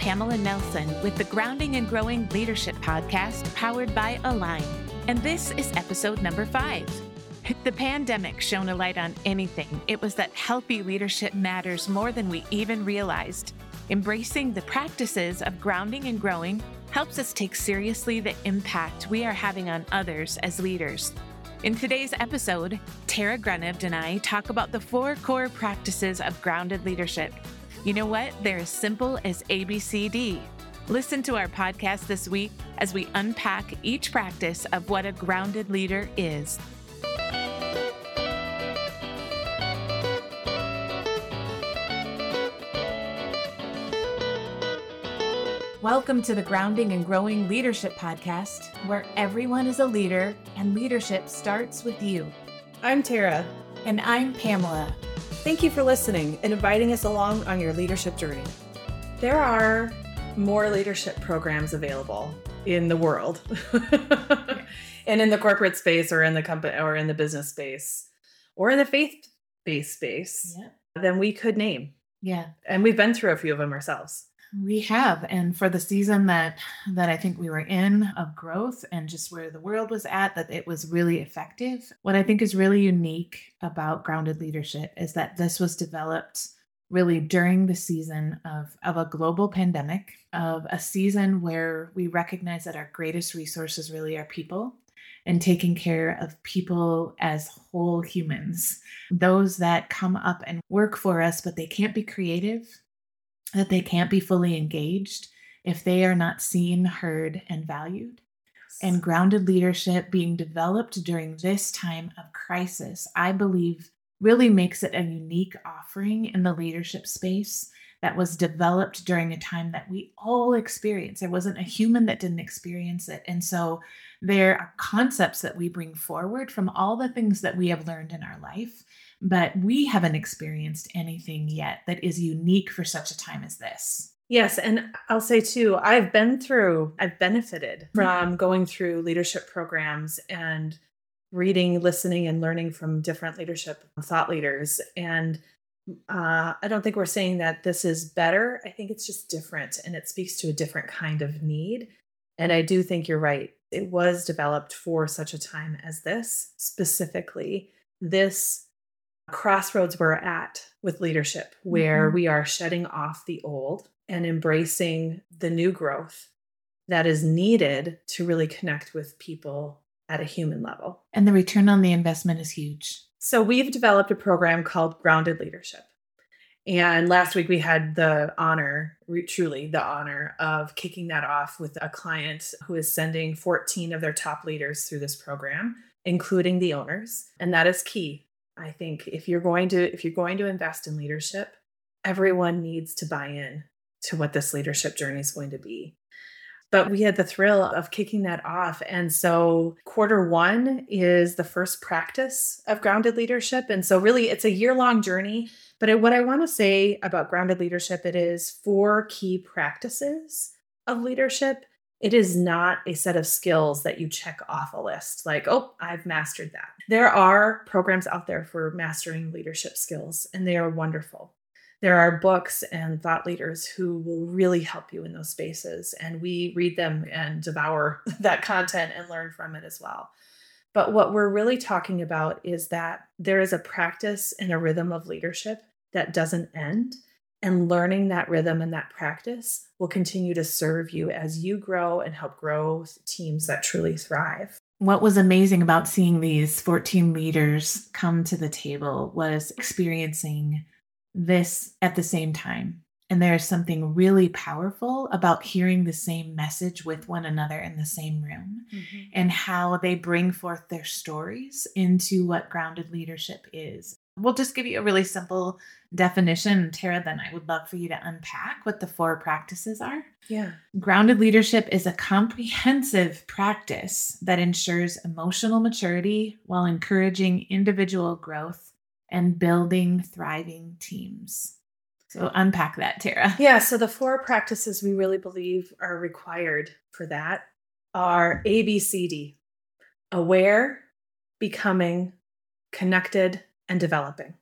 Pamela Nelson with the Grounding and Growing Leadership Podcast powered by Align. And this is episode number five. The pandemic shone a light on anything. It was that healthy leadership matters more than we even realized. Embracing the practices of grounding and growing helps us take seriously the impact we are having on others as leaders. In today's episode, Tara Gronhovd and I talk about the four core practices of grounded leadership. You know what? They're as simple as ABCD. Listen to our podcast this week as we unpack each practice of what a grounded leader is. Welcome to the Grounding and Growing Leadership Podcast, where everyone is a leader and leadership starts with you. I'm Tara. And I'm Pamela. Thank you for listening and inviting us along on your leadership journey. There are more leadership programs available in the world and in the corporate space or in the company or in the business space or in the faith-based space yeah. than we could name. Yeah. And we've been through a few of them ourselves. We have, and for the season that that I think we were in of growth and just where the world was at, that it was really effective. What I think is really unique about grounded leadership is that this was developed really during the season of of a global pandemic, of a season where we recognize that our greatest resources really are people and taking care of people as whole humans, those that come up and work for us, but they can't be creative that they can't be fully engaged if they are not seen, heard, and valued. And grounded leadership being developed during this time of crisis, I believe, really makes it a unique offering in the leadership space that was developed during a time that we all experienced. There wasn't a human that didn't experience it. And so there are concepts that we bring forward from all the things that we have learned in our life but we haven't experienced anything yet that is unique for such a time as this. Yes. And I'll say too, I've been through, I've benefited from going through leadership programs and reading, listening, and learning from different leadership thought leaders. And uh, I don't think we're saying that this is better. I think it's just different and it speaks to a different kind of need. And I do think you're right. It was developed for such a time as this, specifically. This crossroads we're at with leadership, where mm-hmm. we are shedding off the old and embracing the new growth that is needed to really connect with people at a human level. And the return on the investment is huge. So, we've developed a program called Grounded Leadership. And last week we had the honor, truly the honor, of kicking that off with a client who is sending 14 of their top leaders through this program, including the owners. And that is key I think if you're going to if you're going to invest in leadership, everyone needs to buy in to what this leadership journey is going to be. But we had the thrill of kicking that off. And so, quarter one is the first practice of grounded leadership. And so, really, it's a year long journey. But what I want to say about grounded leadership, it is four key practices of leadership it is not a set of skills that you check off a list, like, oh, I've mastered that. There are programs out there for mastering leadership skills, and they are wonderful. There are books and thought leaders who will really help you in those spaces, and we read them and devour that content and learn from it as well. But what we're really talking about is that there is a practice and a rhythm of leadership that doesn't end and learning that rhythm and that practice will continue to serve you as you grow and help grow teams that truly thrive. What was amazing about seeing these 14 leaders come to the table was experiencing this at the same time. And there is something really powerful about hearing the same message with one another in the same room mm-hmm. and how they bring forth their stories into what grounded leadership is we'll just give you a really simple definition. Tara, then I would love for you to unpack what the four practices are. Yeah. Grounded leadership is a comprehensive practice that ensures emotional maturity while encouraging individual growth and building thriving teams. So unpack that, Tara. Yeah. So the four practices we really believe are required for that are ABCD aware, becoming, connected, and developing.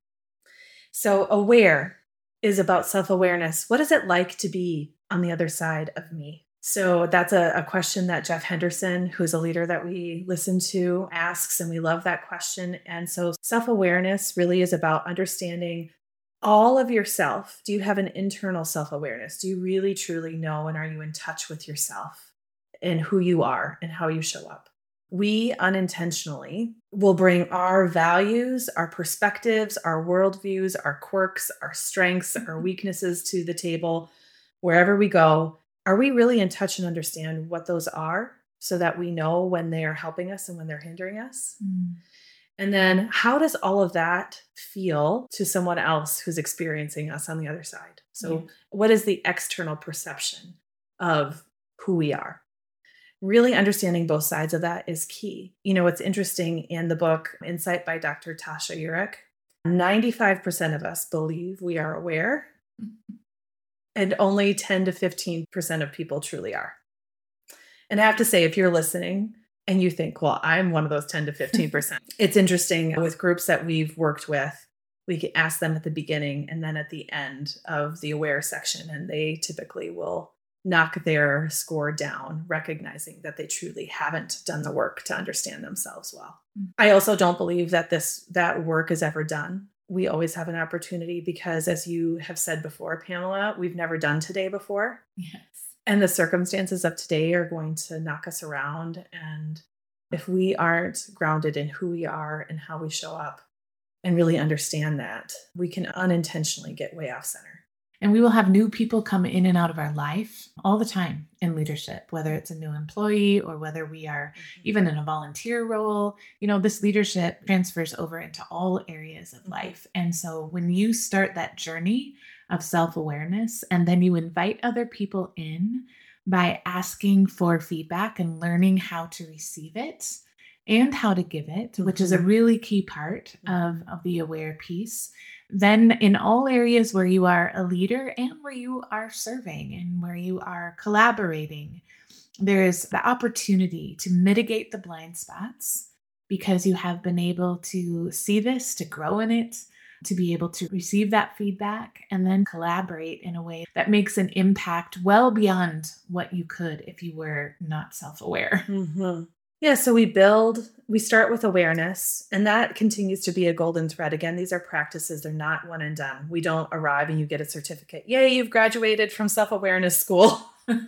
So, aware is about self awareness. What is it like to be on the other side of me? So that's a, a, question that Jeff Henderson, who's a leader that we listen to, asks, and we love that question. And so self awareness really is about understanding all of yourself. Do you have an internal self awareness? Do you really truly know and are you in touch with yourself and who you are and how you show up? We unintentionally will bring our values, our perspectives, our worldviews, our quirks, our strengths, our weaknesses to the table wherever we go are we really in touch and understand what those are so that we know when they are helping us and when they're hindering us? Mm. And then how does all of that feel to someone else who's experiencing us on the other side? So, yeah. what is the external perception of who we are? Really understanding both sides of that is key. You know, what's interesting in the book Insight by Dr. Tasha Eurich, 95% of us believe we are aware mm-hmm and only 10 to 15% of people truly are. And I have to say, if you're listening and you think, well, I'm one of those 10 to 15%, it's interesting with groups that we've worked with. We can ask them at the beginning and then at the end of the aware section, and they typically will knock their score down, recognizing that they truly haven't done the work to understand themselves well. Mm. I also don't believe that this that work is ever done we always have an opportunity because, as you have said before, Pamela, we've never done today before. Yes. And the circumstances of today are going to knock us around. And if we aren't grounded in who we are and how we show up and really understand that, we can unintentionally get way off center. And we will have new people come in and out of our life all the time in leadership, whether it's a new employee or whether we are mm-hmm. even in a volunteer role. You know, this leadership transfers over into all areas of mm-hmm. life. And so when you start that journey of self awareness and then you invite other people in by asking for feedback and learning how to receive it and how to give it, which is a mm-hmm. really key part of, of the aware piece then, in all areas where you are a leader and where you are serving and where you are collaborating, there is the opportunity to mitigate the blind spots because you have been able to see this, to grow in it, to be able to receive that feedback and then collaborate in a way that makes an impact well beyond what you could if you were not self aware. Mm-hmm. Yeah, so we build, we start with awareness, and that continues to be a golden thread. Again, these are practices, they're not one and done. We don't arrive and you get a certificate. Yay, you've graduated from self awareness school.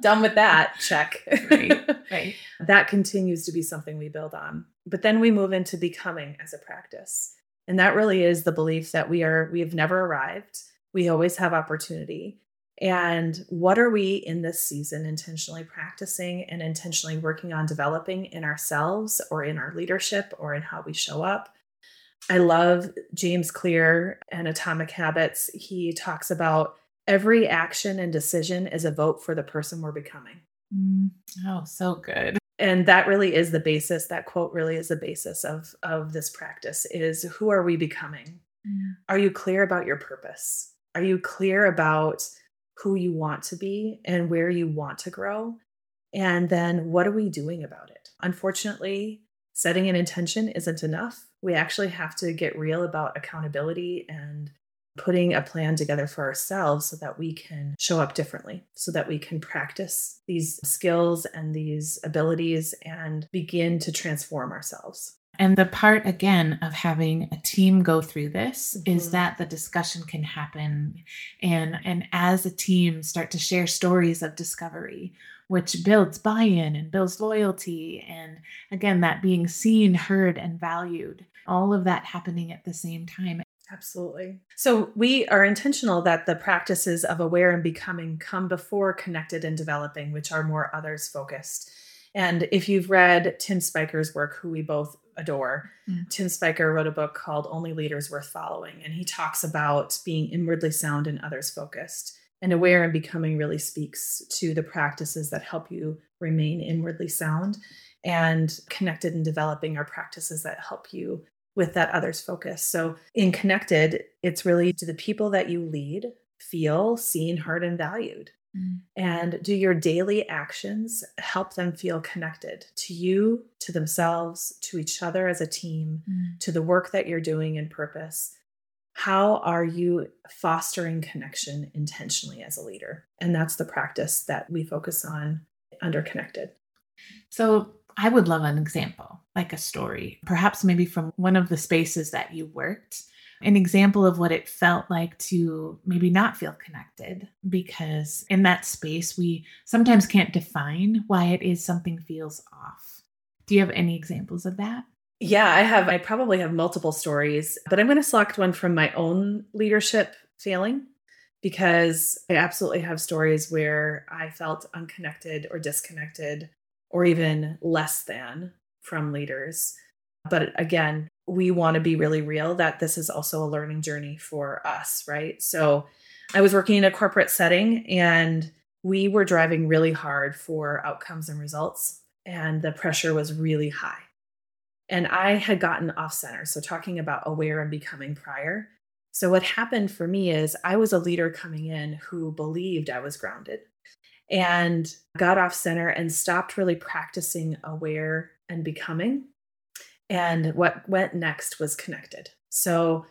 Done with that, check. Right, right. that continues to be something we build on. But then we move into becoming as a practice. And that really is the belief that we are, we have never arrived. We always have opportunity. And what are we in this season intentionally practicing and intentionally working on developing in ourselves or in our leadership or in how we show up? I love James Clear and Atomic Habits. He talks about every action and decision is a vote for the person we're becoming. Mm, oh, so good. And that really is the basis, that quote really is the basis of, of this practice is who are we becoming? Mm. Are you clear about your purpose? Are you clear about who you want to be and where you want to grow. And then what are we doing about it? Unfortunately, setting an intention isn't enough. We actually have to get real about accountability and putting a plan together for ourselves so that we can show up differently, so that we can practice these skills and these abilities and begin to transform ourselves. And the part again of having a team go through this mm-hmm. is that the discussion can happen and and as a team start to share stories of discovery which builds buy-in and builds loyalty and again that being seen, heard and valued. All of that happening at the same time. Absolutely. So we are intentional that the practices of aware and becoming come before connected and developing, which are more others focused. And if you've read Tim Spiker's work, who we both adore. Mm. Tim Spiker wrote a book called Only Leaders Worth Following, and he talks about being inwardly sound and others focused. And aware and becoming really speaks to the practices that help you remain inwardly sound and connected and developing are practices that help you with that others focus. So in connected, it's really do the people that you lead feel seen, heard, and valued? Mm. And do your daily actions help them feel connected to you, to themselves, to each other as a team, mm. to the work that you're doing in purpose? how are you fostering connection intentionally as a leader? And that's the practice that we focus on under Connected. So I would love an example, like a story, perhaps maybe from one of the spaces that you worked, an example of what it felt like to maybe not feel connected. Because in that space, we sometimes can't define why it is something feels off. Do you have any examples of that? Yeah, I have. I probably have multiple stories, but I'm going to select one from my own leadership failing because I absolutely have stories where I felt unconnected or disconnected or even less than from leaders. But again, we want to be really real that this is also a learning journey for us, right? So I was working in a corporate setting and we were driving really hard for outcomes and results, and the pressure was really high. And I had gotten off center. So, talking about aware and becoming prior. So, what happened for me is I was a leader coming in who believed I was grounded and got off center and stopped really practicing aware and becoming. And what went next was connected. So,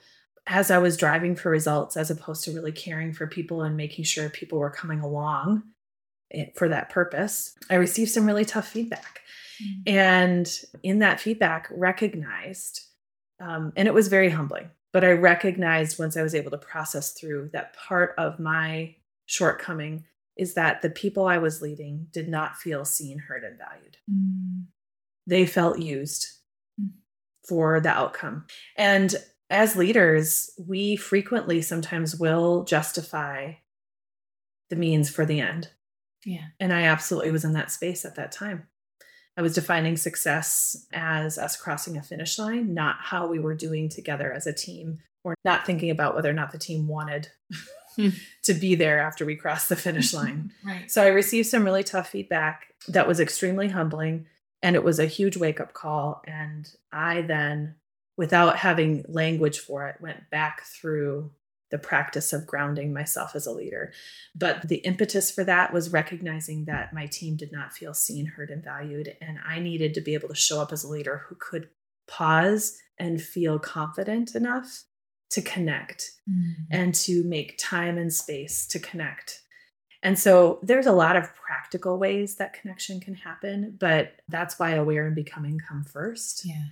as I was driving for results, as opposed to really caring for people and making sure people were coming along eh, for that purpose, I received some really tough feedback. Mm-hmm. And in that feedback, recognized, um, and it was very humbling, but I recognized once I was able to process through that part of my shortcoming is that the people I was leading did not feel seen, heard, and valued. Mm. They felt used. For the outcome. And as leaders, we frequently sometimes will justify the means for the end. Yeah. And I absolutely was in that space at that time. I was defining success as us crossing a finish line, not how we were doing together as a team, or not thinking about whether or not the team wanted hmm. to be there after we crossed the finish line. right. So I received some really tough feedback that was extremely humbling and it was a huge wake up call. And I then, without having language for it, went back through the practice of grounding myself as a leader. But the impetus for that was recognizing that my team did not feel seen, heard, and valued. And I needed to be able to show up as a leader who could pause and feel confident enough to connect mm-hmm. and to make time and space to connect. And so there's a lot of practical ways that connection can happen, but that's why aware and becoming come first. Yeah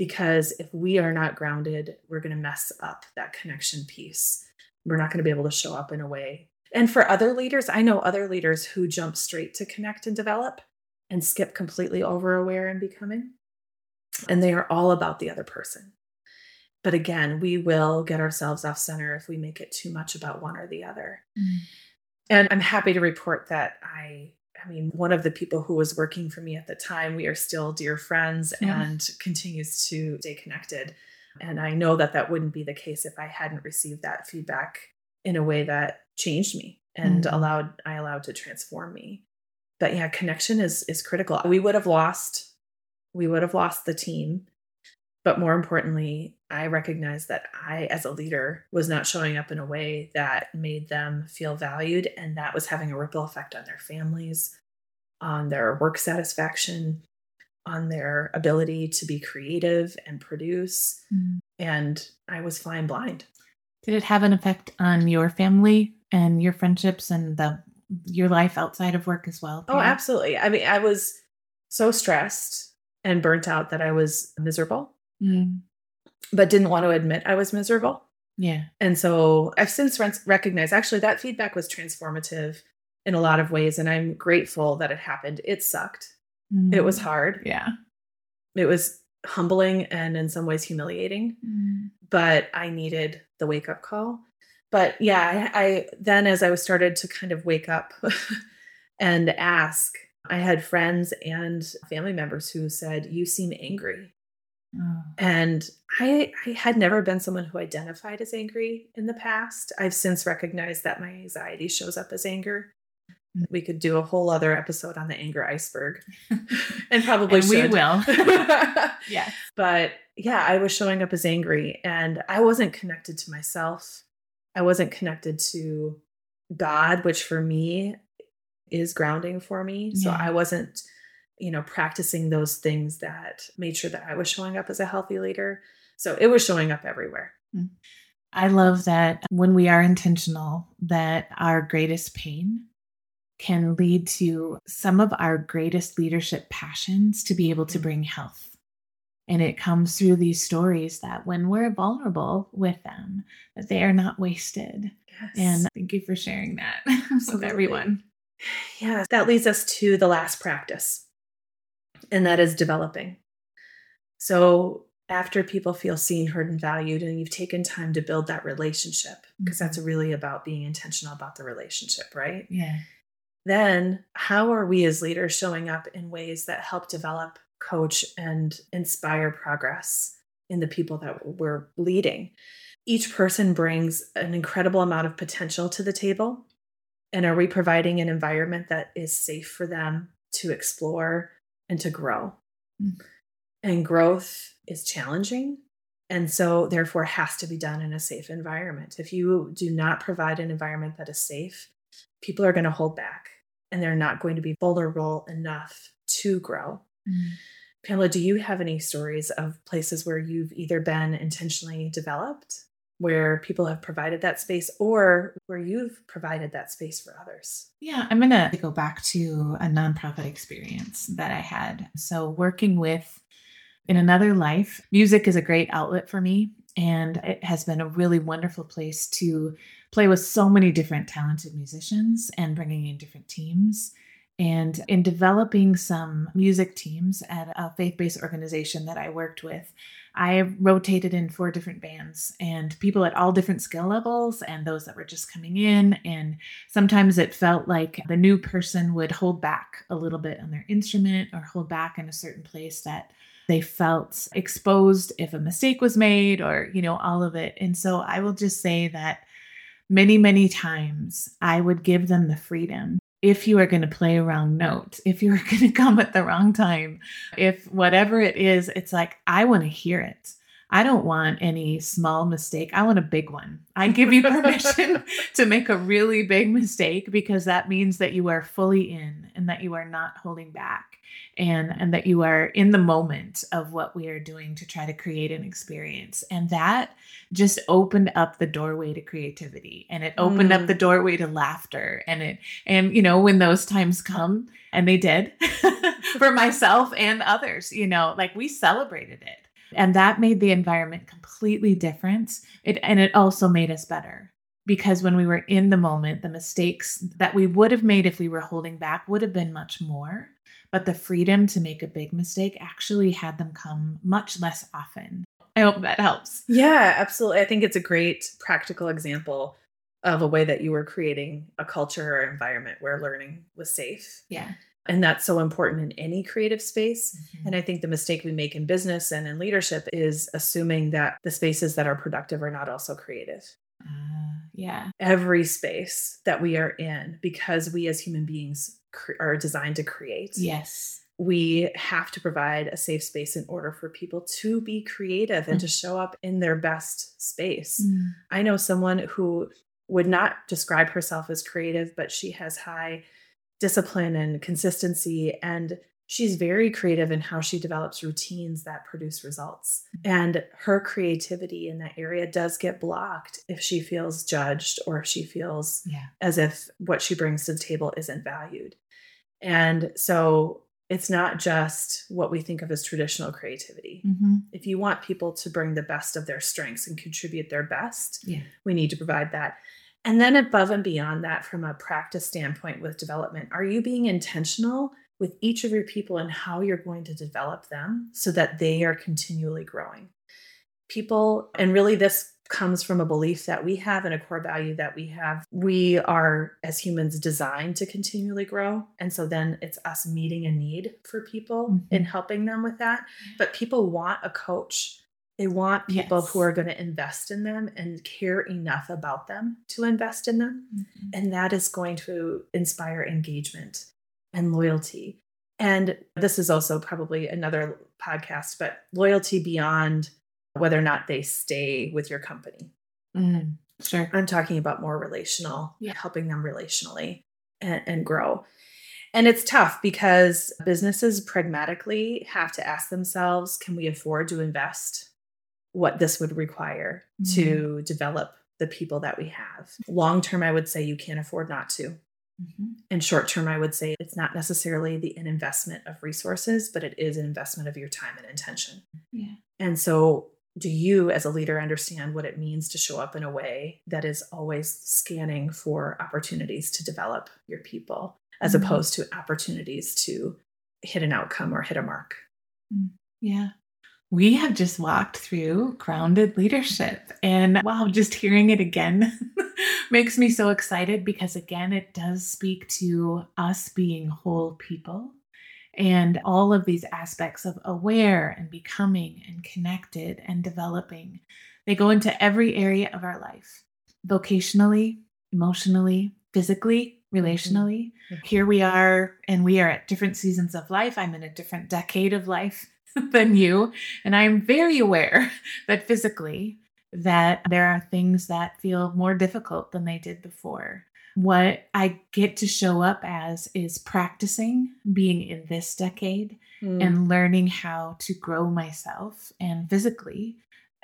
because if we are not grounded, we're going to mess up that connection piece. We're not going to be able to show up in a way. And for other leaders, I know other leaders who jump straight to connect and develop and skip completely over aware and becoming. And they are all about the other person. But again, we will get ourselves off center if we make it too much about one or the other. Mm. And I'm happy to report that I I mean, one of the people who was working for me at the time, we are still dear friends yeah. and continues to stay connected. And I know that that wouldn't be the case if I hadn't received that feedback in a way that changed me and mm-hmm. allowed I allowed to transform me. But yeah, connection is is critical. We would have lost we would have lost the team. But more importantly, I recognized that I, as a leader, was not showing up in a way that made them feel valued. And that was having a ripple effect on their families, on their work satisfaction, on their ability to be creative and produce. Mm. And I was flying blind. Did it have an effect on your family and your friendships and the your life outside of work as well? Oh, absolutely. I mean, I was so stressed and burnt out that I was miserable. Mm but didn't want to admit I was miserable. Yeah. And so I've since recognized actually that feedback was transformative in a lot of ways. And I'm grateful that it happened. It sucked. Mm. It was hard. Yeah. It was humbling and in some ways humiliating, mm. but I needed the wake up call. But yeah, I, I then as I was started to kind of wake up and ask, I had friends and family members who said, You seem angry. Oh. And I, I had never been someone who identified as angry in the past. I've since recognized that my anxiety shows up as anger. Mm. We could do a whole other episode on the anger iceberg and probably and we will. yes. But yeah, I was showing up as angry and I wasn't connected to myself. I wasn't connected to God, which for me is grounding for me. So I wasn't you know, practicing those things that made sure that I was showing up as a healthy leader. So it was showing up everywhere. Mm. I love that when we are intentional, that our greatest pain can lead to some of our greatest leadership passions to be able to bring health. And it comes through these stories that when we're vulnerable with them, that they are not wasted. Yes. And thank you for sharing that with everyone. Yeah, that leads us to the last practice, and that is developing. So after people feel seen, heard, and valued, and you've taken time to build that relationship, because mm-hmm. that's really about being intentional about the relationship, right? Yeah. Then, how are we as leaders showing up in ways that help develop, coach, and inspire progress in the people that we're leading? Each person brings an incredible amount of potential to the table. And are we providing an environment that is safe for them to explore and to grow? Mm-hmm. And growth is challenging. And so, therefore, has to be done in a safe environment. If you do not provide an environment that is safe, people are going to hold back and they're not going to be vulnerable enough to grow. Mm. Pamela, do you have any stories of places where you've either been intentionally developed, where people have provided that space, or where you've provided that space for others? Yeah, I'm going to go back to a nonprofit experience that I had. So, working with in another life, music is a great outlet for me. And it has been a really wonderful place to play with so many different talented musicians and bringing in different teams. And in developing some music teams at a faith based organization that I worked with, I rotated in four different bands and people at all different skill levels and those that were just coming in. And sometimes it felt like the new person would hold back a little bit on their instrument or hold back in a certain place that they felt exposed if a mistake was made or, you know, all of it. And so I will just say that many, many times I would give them the freedom. If you are going to play a wrong note, if you're going to come at the wrong time, if whatever it is, it's like, I want to hear it. I don't want any small mistake. I want a big one. I give you permission to make a really big mistake because that means that you are fully in and that you are not holding back and and that you are in the moment of what we are doing to try to create an experience. And that just opened up the doorway to creativity and it opened mm. up the doorway to laughter and it and you know when those times come and they did for myself and others, you know, like we celebrated it and that made the environment completely different. It and it also made us better because when we were in the moment, the mistakes that we would have made if we were holding back would have been much more. But the freedom to make a big mistake actually had them come much less often. I hope that helps. Yeah, absolutely. I think it's a great practical example of a way that you were creating a culture or environment where learning was safe. Yeah. And that's so important in any creative space. Mm-hmm. And I think the mistake we make in business and in leadership is assuming that the spaces that are productive are not also creative. Uh, yeah. Every space that we are in, because we as human beings cre- are designed to create. Yes. We have to provide a safe space in order for people to be creative and mm-hmm. to show up in their best space. Mm-hmm. I know someone who would not describe herself as creative, but she has high discipline and consistency. And she's very creative in how she develops routines that produce results. And her creativity in that area does get blocked if she feels judged or if she feels yeah. as if what she brings to the table isn't valued. And so it's not just what we think of as traditional creativity. Mm-hmm. If you want people to bring the best of their strengths and contribute their best, yeah. we need to provide that. And then above and beyond that, from a practice standpoint with development, are you being intentional with each of your people and how you're going to develop them so that they are continually growing? People, and really this comes from a belief that we have and a core value that we have. We are, as humans, designed to continually grow. And so then it's us meeting a need for people mm-hmm. and helping them with that. But people want a coach they want people yes. who are going to invest in them and care enough about them to invest in them. Mm-hmm. And that is going to inspire engagement and loyalty. And this is also probably another podcast, but loyalty beyond whether or not they stay with your company. Mm, sure. I'm talking about more relational, yeah. helping them relationally and, and grow. And it's tough because businesses pragmatically have to ask themselves can we afford to invest what this would require mm-hmm. to develop the people that we have. Long term, I would say you can't afford not to. Mm-hmm. And short term, I would say it's not necessarily the an investment of resources, but it is an investment of your time and intention. Yeah. And so, do you as a leader understand what it means to show up in a way that is always scanning for opportunities to develop your people as mm-hmm. opposed to opportunities to hit an outcome or hit a mark? Mm. Yeah. We have just walked through grounded leadership. And wow, just hearing it again makes me so excited because, again, it does speak to us being whole people and all of these aspects of aware and becoming and connected and developing. They go into every area of our life vocationally, emotionally, physically, relationally. Mm-hmm. Here we are, and we are at different seasons of life. I'm in a different decade of life than you. And I'm very aware that physically that there are things that feel more difficult than they did before. What I get to show up as is practicing being in this decade mm. and learning how to grow myself and physically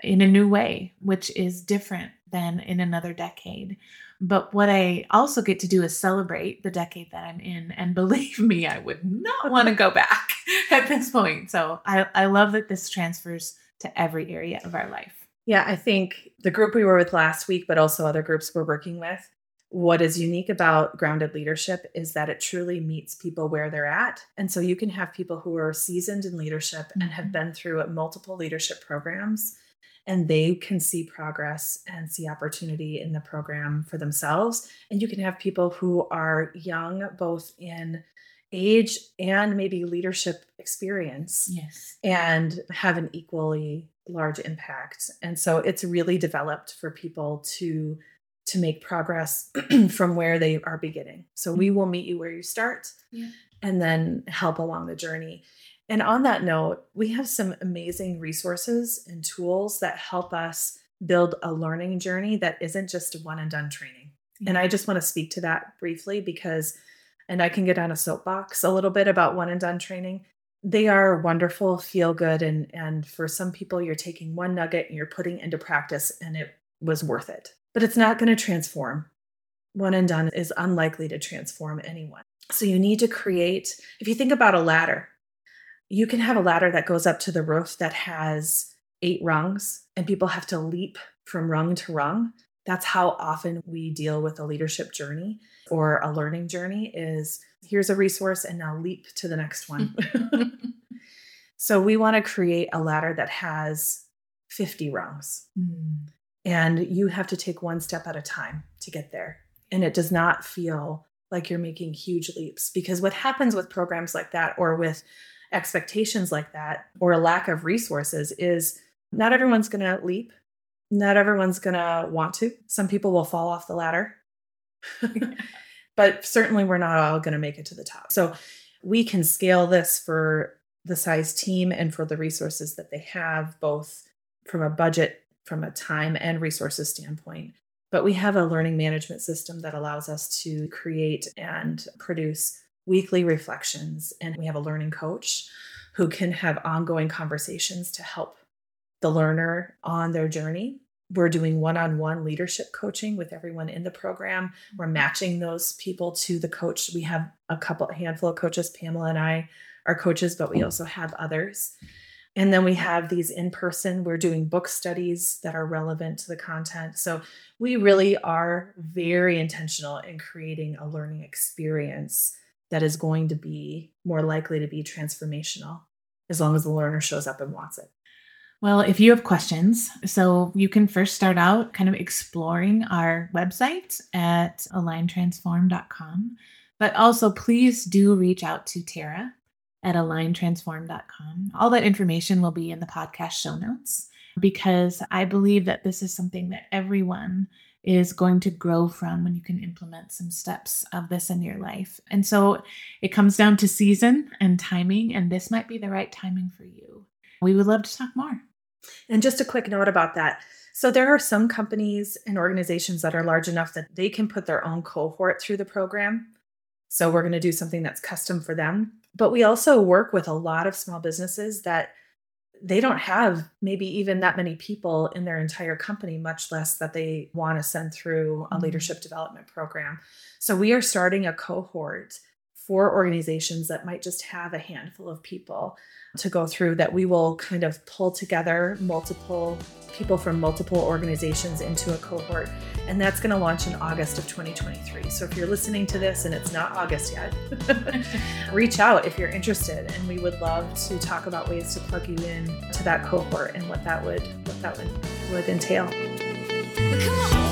in a new way, which is different than in another decade. But what I also get to do is celebrate the decade that I'm in. And believe me, I would not want to go back at this point. So I, I love that this transfers to every area of our life. Yeah, I think the group we were with last week, but also other groups we're working with, what is unique about grounded leadership is that it truly meets people where they're at. And so you can have people who are seasoned in leadership and have mm-hmm. been through multiple leadership programs and they can see progress and see opportunity in the program for themselves. And you can have people who are young, both in age and maybe leadership experience. Yes. And have an equally large impact. And so it's really developed for people to to make progress from where they are beginning. So we mm-hmm. will meet you where you start yeah. and then help along the journey. And on that note, we have some amazing resources and tools that help us build a learning journey that isn't just a one and done training. Yeah. And I just want to speak to that briefly because, and I can get on a soapbox a little bit about one and done training. They are wonderful, feel good, and and for some people, you're taking one nugget and you're putting into practice, and it was worth it. But it's not going to transform. One and done is unlikely to transform anyone. So you need to create. If you think about a ladder, you can have a ladder that goes up to the roof that has eight rungs and people have to leap from rung to rung. That's how often we deal with a leadership journey or a learning journey is here's a resource and now leap to the next one. So we want to create a ladder that has 50 rungs. Mm. and you have to take one step at a time to get there. And it does not feel like you're making huge leaps because what happens with programs like that or with expectations like that or a lack of resources is not everyone's going to leap. Not everyone's going to want to. Some people will fall off the ladder. but certainly we're not all going to make it to the top. So we can scale this for the size team and for the resources that they have, both from a budget, from a time and resources standpoint. But we have a learning management system that allows us to create and produce weekly reflections, and we have a learning coach who can have ongoing conversations to help the learner on their journey. We're doing one on one leadership coaching with everyone in the program. We're matching those people to the coach. We have a couple, a handful of coaches. Pamela and I are coaches, but we also have others. And then we have these in person, we're doing book studies that are relevant to the content. So we really are very intentional in creating a learning experience that is going to be more likely to be transformational as long as the learner shows up and wants it. Well, if you have questions, so you can first start out kind of exploring our website at aligntransform.com. But also, please do reach out to Tara at aligntransform.com. All that information will be in the podcast show notes because I believe that this is something that everyone is going to grow from when you can implement some steps of this in your life. And so it comes down to season and timing, and this might be the right timing for you. We would love to talk more. And just a quick note about that. So, there are some companies and organizations that are large enough that they can put their own cohort through the program. So, we're going to do something that's custom for them. But we also work with a lot of small businesses that they don't have maybe even that many people in their entire company, much less that they want to send through a Mhm. leadership development program. So we are starting a cohort for organizations that might just have a handful of people to go through that we will kind of pull together multiple people from multiple organizations into a cohort and that's going to launch in August of 2023. So if you're listening to this and it's not August yet, reach out if you're interested and we would love to talk about ways to plug you in to that cohort and what that would what that would would entail. Come on.